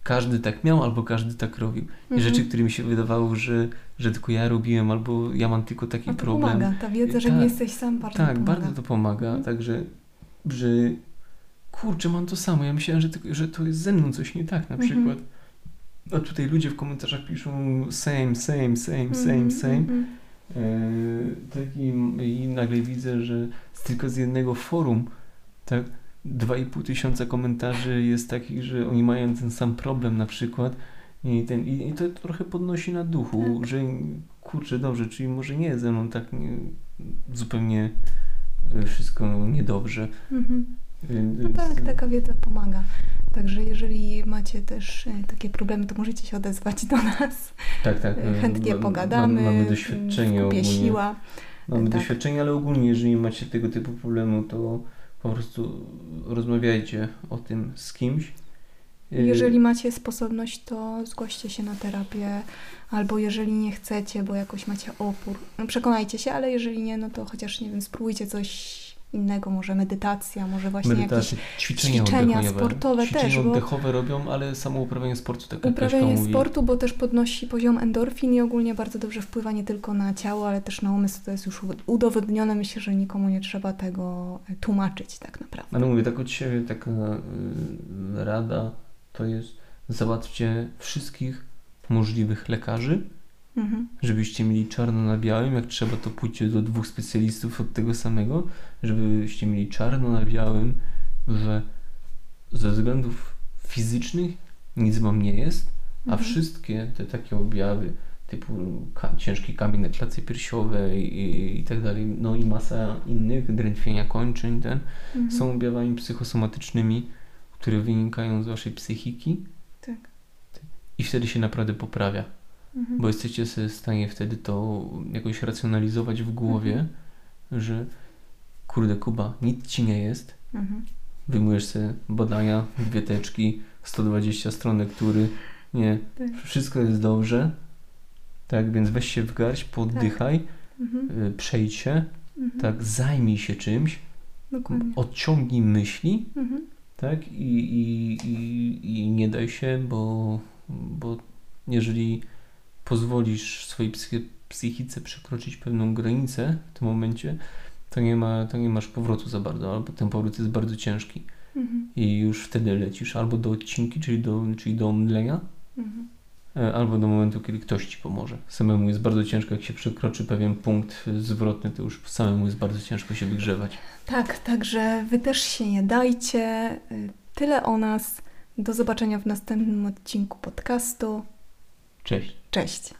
każdy tak miał albo każdy tak robił. I Mhm. rzeczy, które mi się wydawało, że, że tylko ja robiłem albo ja mam tylko taki to problem. pomaga, ta wiedza, że Tak. nie jesteś sam bardzo tak, pomaga. bardzo to pomaga. Mhm. Także, że kurczę, mam to samo. Ja myślałem, że, tylko- że to jest ze mną coś nie tak na Mhm. A tutaj ludzie w komentarzach piszą same, same, same, same, Mhm, same. mhm. E, tak i, nagle widzę, że tylko z jednego forum, tak, 2,5 tysiąca komentarzy jest takich, że oni mają ten sam problem na przykład i, ten, i, i to trochę podnosi na duchu, Tak. że kurczę, dobrze, czyli może nie ze mną tak nie, zupełnie e, wszystko niedobrze. Mhm. No tak, taka wiedza pomaga. Także jeżeli macie też e, takie problemy, to możecie się odezwać do nas. tak, tak. E, e, Chętnie ma- pogadamy. Mamy, w doświadczenie ogólnie. siła. Mamy Tak. doświadczenie, ale ogólnie, jeżeli macie tego typu problemu, to po prostu rozmawiajcie o tym z kimś. Jeżeli macie sposobność, to zgłoście się na terapię, albo jeżeli nie chcecie, bo jakoś macie opór, no przekonajcie się, ale jeżeli nie, no to chociaż nie wiem, spróbujcie coś innego, może medytacja, może właśnie medytacje, ćwiczenia, ćwiczenia oddechowe. sportowe ćwiczenia też, bo- oddechowe robią, ale samo uprawianie sportu, tak jak Uprawianie mówi. sportu, bo też podnosi poziom endorfin i ogólnie bardzo dobrze wpływa nie tylko na ciało, ale też na umysł. To jest już udowodnione. Myślę, że nikomu nie trzeba tego e, tłumaczyć tak naprawdę. Ale mówię, tak od siebie taka y, rada to jest załatwcie wszystkich możliwych lekarzy, Mhm. żebyście mieli czarno na białym, jak trzeba to pójdźcie do dwóch specjalistów od tego samego, żebyście mieli czarno na białym, że ze względów fizycznych nic wam nie jest, a Mhm. wszystkie te takie objawy typu ka- ciężki kamień na klatce piersiowej i, i tak dalej, no i masa innych, drętwienia kończyn, ten, Mhm. są objawami psychosomatycznymi, które wynikają z waszej psychiki Tak. i wtedy się naprawdę poprawia Mhm. bo jesteście sobie w stanie wtedy to jakoś racjonalizować w głowie, Mhm. że kurde Kuba, nic ci nie jest, Mhm. wyjmujesz sobie badania, dwie teczki, 120 stron lektury, nie, Tak. wszystko jest dobrze, tak, więc weź się w garść, poddychaj, Mhm. y, przejdź się, Mhm. tak, zajmij się czymś, Dokładnie. odciągnij myśli, Mhm. tak, i, i, i, i nie daj się, bo, bo jeżeli pozwolisz swojej psychi- psychice przekroczyć pewną granicę w tym momencie, to nie, ma, to nie masz powrotu za bardzo, albo ten powrót jest bardzo ciężki Mhm. i już wtedy lecisz albo do odcinki, czyli do, czyli do omdlenia, Mhm. e, albo do momentu, kiedy ktoś ci pomoże. Samemu jest bardzo ciężko, jak się przekroczy pewien punkt zwrotny, to już samemu jest bardzo ciężko się wygrzewać. Tak, także wy też się nie dajcie. Y, Tyle o nas. Do zobaczenia w następnym odcinku podcastu. Cześć! Cześć.